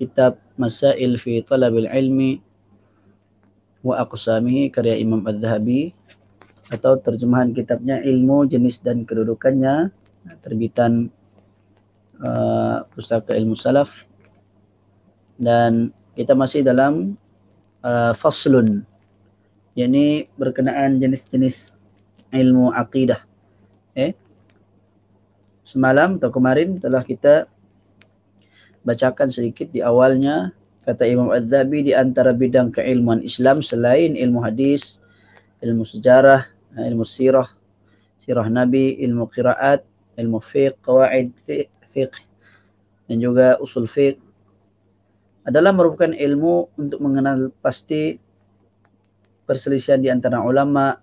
Kitab Masail fi Talabil Ilmi wa Aqsamihi karya Imam Az-Zahabi atau terjemahan kitabnya Ilmu Jenis dan Kedudukannya terbitan uh, Pustaka Ilmu Salaf. Dan kita masih dalam uh, faslun yakni berkenaan jenis-jenis ilmu akidah eh semalam atau kemarin telah kita bacakan sedikit di awalnya kata Imam Az-Zabi di antara bidang keilmuan Islam selain ilmu hadis, ilmu sejarah, ilmu sirah, sirah Nabi, ilmu qiraat, ilmu fiqh, qawaid fiqh dan juga usul fiqh adalah merupakan ilmu untuk mengenal pasti perselisihan di antara ulama,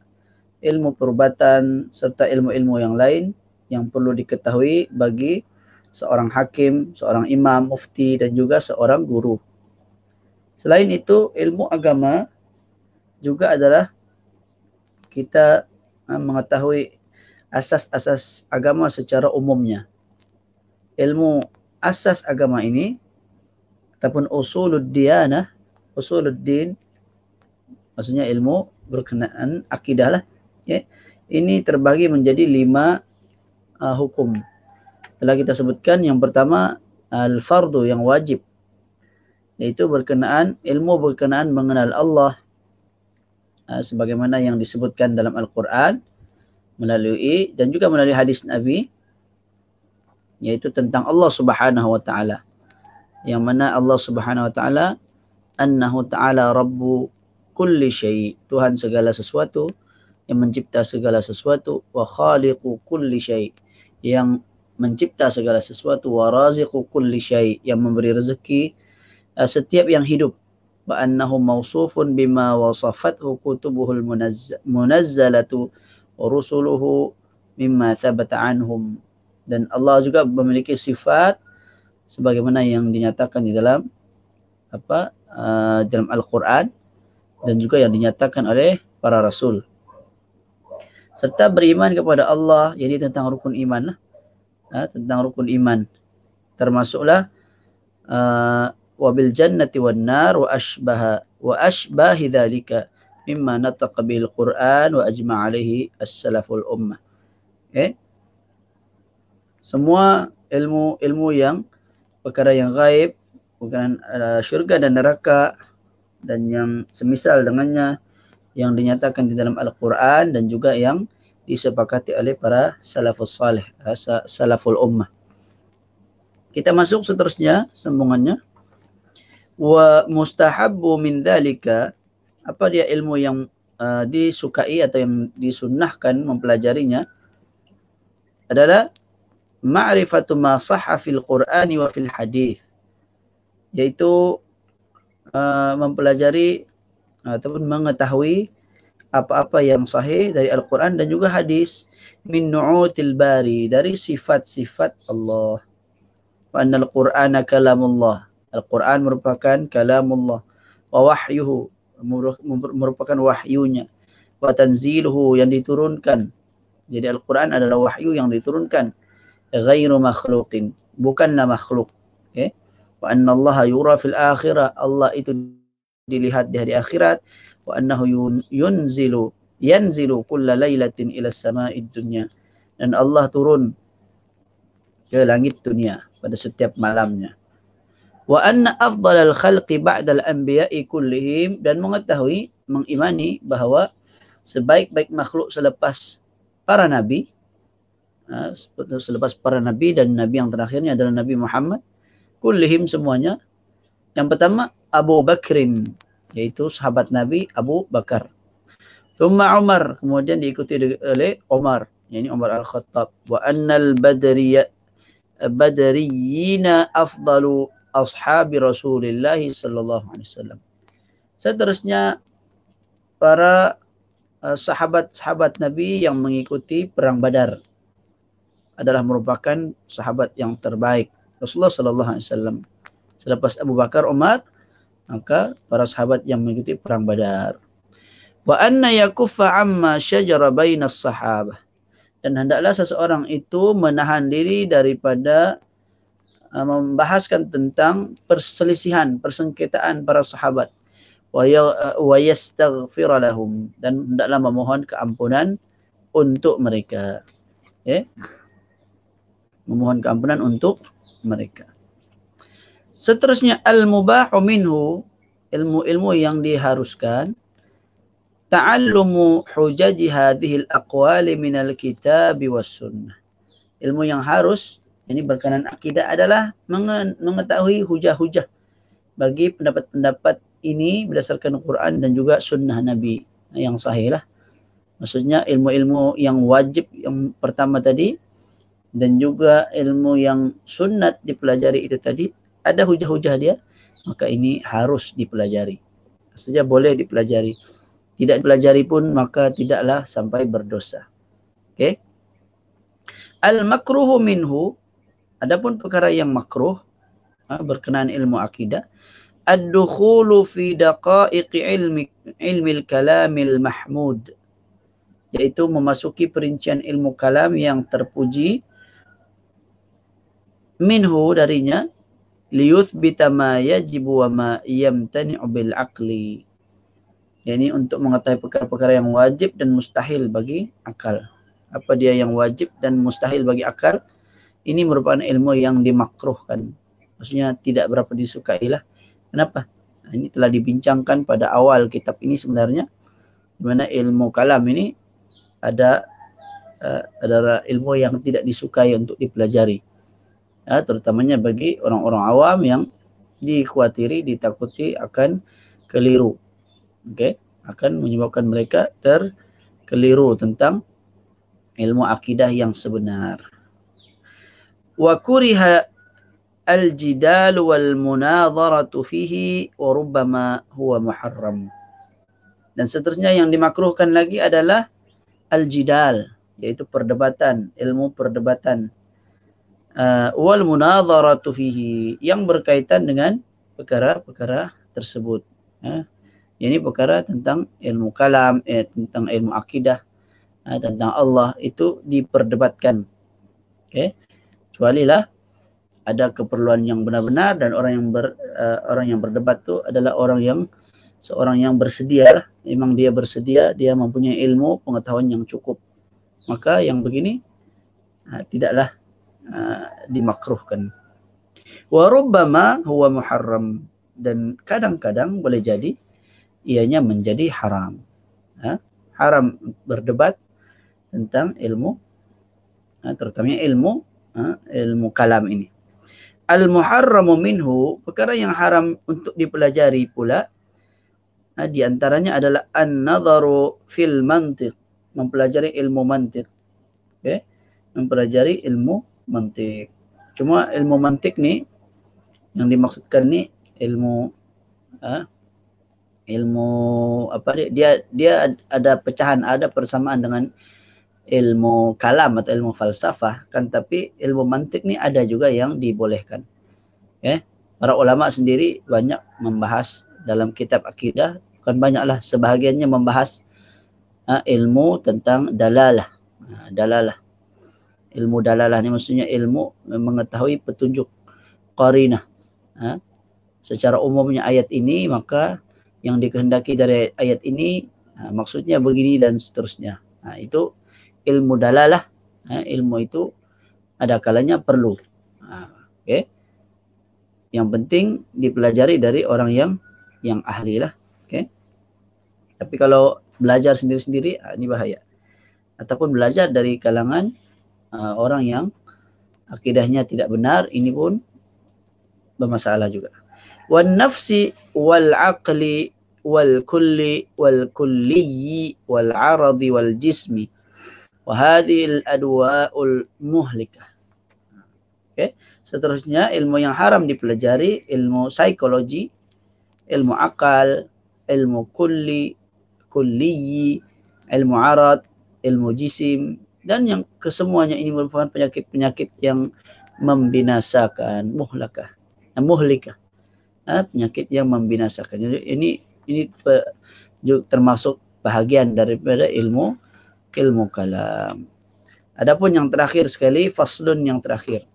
ilmu perubatan serta ilmu-ilmu yang lain yang perlu diketahui bagi seorang hakim, seorang imam, mufti dan juga seorang guru. Selain itu, ilmu agama juga adalah kita ha, mengetahui asas-asas agama secara umumnya. Ilmu asas agama ini ataupun usulud diyanah, usulud din maksudnya ilmu berkenaan akidah lah. Ya. Ini terbagi menjadi lima uh, hukum. Telah kita sebutkan yang pertama al-fardu yang wajib. Iaitu berkenaan ilmu berkenaan mengenal Allah uh, sebagaimana yang disebutkan dalam Al-Quran melalui dan juga melalui hadis Nabi yaitu tentang Allah Subhanahu wa taala. Yang mana Allah Subhanahu wa taala annahu ta'ala rabbu kulli syai, Tuhan segala sesuatu yang mencipta segala sesuatu wa khaliqu kulli syai yang mencipta segala sesuatu wa raziqu kulli syai yang memberi rezeki uh, setiap yang hidup. Wa annahu mawsufun bima wasafathu kutubuhul munazzalatu rusuluhu mimma thabata anhum. Dan Allah juga memiliki sifat sebagaimana yang dinyatakan di dalam apa uh, dalam Al-Quran dan juga yang dinyatakan oleh para rasul. Serta beriman kepada Allah jadi tentang rukun iman lah ha, tentang rukun iman termasuklah uh, wabil jannati wan nar wa ashbaha wa ashbahi dhalika mimma nataqa bil Quran wa ajma alaihi as-salaful ummah okay? semua ilmu ilmu yang perkara yang gaib bukan uh, syurga dan neraka dan yang semisal dengannya yang dinyatakan di dalam Al-Quran dan juga yang disepakati oleh para salafus salih, eh, salaful ummah. Kita masuk seterusnya sambungannya. Wa mustahabbu min dhalika apa dia ilmu yang uh, disukai atau yang disunnahkan mempelajarinya adalah ma'rifatu ma sahha fil Qur'ani wa fil hadis. Yaitu uh, mempelajari ataupun mengetahui apa-apa yang sahih dari Al-Quran dan juga hadis min nu'util bari dari sifat-sifat Allah. Wa annal Qur'ana kalamullah. Al-Quran merupakan kalamullah. Wa wahyuhu merupakan wahyunya. Wa tanziluhu yang diturunkan. Jadi Al-Quran adalah wahyu yang diturunkan. Ghairu makhluqin. Bukanlah makhluk. Okay. Wa anna Allah yura fil akhirah. Allah itu dilihat di hari akhirat wa annahu yunzilu yanzilu kulla lailatin ila sama'id dunya. Dan Allah turun ke langit dunia pada setiap malamnya. Wa anna afdalal khalqi ba'dal anbiya'i kullihim. Dan mengetahui mengimani bahawa sebaik-baik makhluk selepas para nabi ha, selepas para nabi dan nabi yang terakhirnya adalah Nabi Muhammad kullihim semuanya. Yang pertama Abu Bakrin yaitu sahabat Nabi Abu Bakar. Thumma Umar kemudian diikuti oleh Umar yakni Umar Al-Khattab wa annal badriya badriyina afdalu ashabi Rasulillah sallallahu alaihi wasallam. Seterusnya para uh, sahabat-sahabat Nabi yang mengikuti perang Badar adalah merupakan sahabat yang terbaik Rasulullah sallallahu alaihi wasallam. Selepas Abu Bakar, Umar, maka para sahabat yang mengikuti perang Badar. Wa anna yakuffa amma syajara bainas sahabah. Dan hendaklah seseorang itu menahan diri daripada uh, membahaskan tentang perselisihan, persengketaan para sahabat wa yastaghfir lahum dan hendaklah memohon keampunan untuk mereka. Ya. Memohon keampunan untuk mereka. Seterusnya al-mubahu minhu ilmu-ilmu yang diharuskan ta'allumu hujaji hadhihi al-aqwali min al-kitab was sunnah. Ilmu yang harus ini berkenaan akidah adalah mengetahui hujah-hujah bagi pendapat-pendapat ini berdasarkan Al-Quran dan juga sunnah Nabi yang sahih lah. Maksudnya ilmu-ilmu yang wajib yang pertama tadi dan juga ilmu yang sunnat dipelajari itu tadi ada hujah-hujah dia maka ini harus dipelajari. Maksudnya boleh dipelajari. Tidak dipelajari pun maka tidaklah sampai berdosa. Okey. Al-makruhu minhu adapun perkara yang makruh ha, berkenaan ilmu akidah ad-dukhulu fi daqa'iq ilmi ilmi al-kalamil mahmud yaitu memasuki perincian ilmu kalam yang terpuji minhu darinya liyuthbita ma yajibu wa ma yamtani'u bil aqli. Yani untuk mengetahui perkara-perkara yang wajib dan mustahil bagi akal. Apa dia yang wajib dan mustahil bagi akal? Ini merupakan ilmu yang dimakruhkan. Maksudnya tidak berapa disukai lah Kenapa? Ini telah dibincangkan pada awal kitab ini sebenarnya. Di mana ilmu kalam ini ada uh, adalah ilmu yang tidak disukai untuk dipelajari. Ya, terutamanya bagi orang-orang awam yang dikhawatiri, ditakuti akan keliru. Okay? Akan menyebabkan mereka terkeliru tentang ilmu akidah yang sebenar. Wa kuriha al-jidal wal munadharatu fihi wa rubbama huwa muharram. Dan seterusnya yang dimakruhkan lagi adalah al-jidal yaitu perdebatan, ilmu perdebatan. Uh, wal munadharatu fihi yang berkaitan dengan perkara-perkara tersebut. Ya. Ini perkara tentang ilmu kalam, eh, tentang ilmu akidah, eh, tentang Allah itu diperdebatkan. Okay. Kecuali lah ada keperluan yang benar-benar dan orang yang ber, uh, orang yang berdebat tu adalah orang yang seorang yang bersedia memang dia bersedia dia mempunyai ilmu pengetahuan yang cukup maka yang begini uh, tidaklah uh, dimakruhkan. Wa rubbama huwa muharram. Dan kadang-kadang boleh jadi ianya menjadi haram. Uh, haram berdebat tentang ilmu uh, terutamanya ilmu uh, ilmu kalam ini. Al-muharramu minhu perkara yang haram untuk dipelajari pula ha, di antaranya adalah an-nadharu fil mantiq mempelajari ilmu mantiq okey mempelajari ilmu mantiq cuma ilmu mantiq ni yang dimaksudkan ni ilmu ha, ilmu apa dia? Dia dia ada pecahan ada persamaan dengan ilmu kalam atau ilmu falsafah. Kan tapi ilmu mantik ni ada juga yang dibolehkan. Ya? Para ulama sendiri banyak membahas dalam kitab akidah. Kan banyaklah sebahagiannya membahas ha, ilmu tentang dalalah. Ha, dalalah ilmu dalalah ni maksudnya ilmu mengetahui petunjuk qarinah. Ha, secara umumnya ayat ini maka yang dikehendaki dari ayat ini ha, maksudnya begini dan seterusnya. Ha, itu ilmu dalalah. Ha, ilmu itu ada kalanya perlu. Ha, okay. yang penting dipelajari dari orang yang yang ahli lah. Okay. tapi kalau belajar sendiri-sendiri ha, ini bahaya. Ataupun belajar dari kalangan uh, orang yang akidahnya tidak benar ini pun bermasalah juga. Wan nafsi wal aqli wal kulli wal kulli wal aradi wal jismi wa hadhil adwa'ul muhlikah. Okey seterusnya ilmu yang haram dipelajari ilmu psikologi ilmu akal ilmu kulli kulli ilmu arad ilmu jisim dan yang kesemuanya ini merupakan penyakit-penyakit yang membinasakan muhlakah, muhlikah. Ha, penyakit yang membinasakan. Jadi ini ini termasuk bahagian daripada ilmu ilmu kalam. Adapun yang terakhir sekali faslun yang terakhir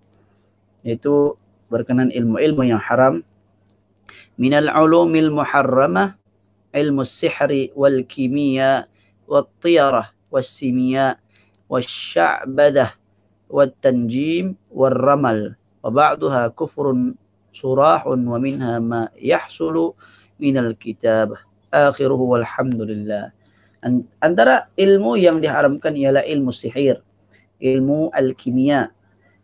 yaitu berkenan ilmu-ilmu yang haram minal ulumil muharramah ilmu sihri wal kimia wal tiyarah wal simia wal ramal wa ba'duha kufrun surahun wa minha ma yahsulu minal kitab akhiruhu walhamdulillah antara ilmu yang diharamkan ialah ilmu sihir ilmu al-kimia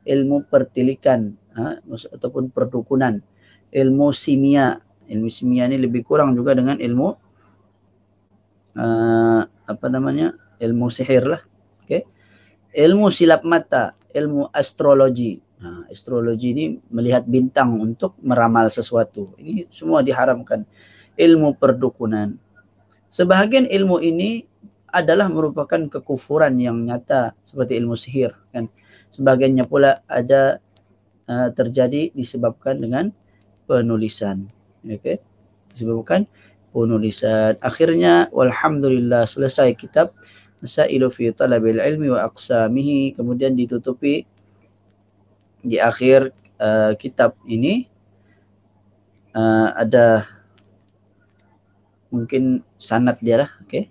ilmu pertilikan ha, ataupun perdukunan ilmu simia. Ilmu simia ni lebih kurang juga dengan ilmu uh, apa namanya ilmu sihir lah okay? Ilmu silap mata ilmu astrologi. Ha, astrologi ni melihat bintang untuk meramal sesuatu. Ini semua diharamkan. Ilmu perdukunan. Sebahagian ilmu ini adalah merupakan kekufuran yang nyata seperti ilmu sihir kan? Sebagiannya pula ada uh, terjadi disebabkan dengan penulisan. Okey? Disebabkan penulisan. Akhirnya walhamdulillah selesai kitab Masailu fi talabil ilmi wa aqsamihi. Kemudian ditutupi di akhir uh, kitab ini. Uh, ada mungkin sanad dia lah okey.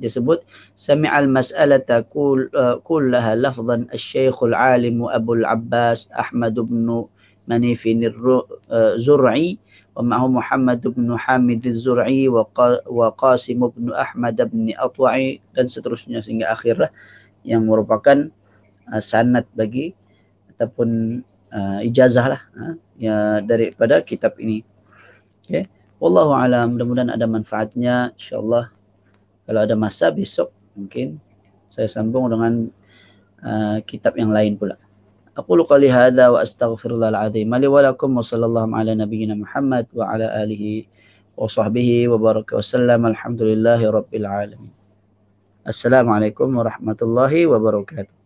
Disebut sami'al mas'alata kull uh, kullaha lafzan asy-syekh al-alim Abu al-Abbas Ahmad bin Manif al-Zur'i wa Muhammad bin Hamid al-Zur'i wa Qasim bin Ahmad bin Atwa'i dan seterusnya sehingga akhirlah yang merupakan uh, sanad bagi ataupun uh, ijazah lah uh, ya daripada kitab ini. Okay. Wallahu alam mudah-mudahan ada manfaatnya insyaallah kalau ada masa besok mungkin saya sambung dengan uh, kitab yang lain pula. أقول قولي هذا وأستغفر الله العظيم لي ولكم وصلى الله على نبينا محمد وعلى آله وصحبه وبارك وسلم. الحمد لله رب العالمين. السلام عليكم ورحمة الله وبركاته.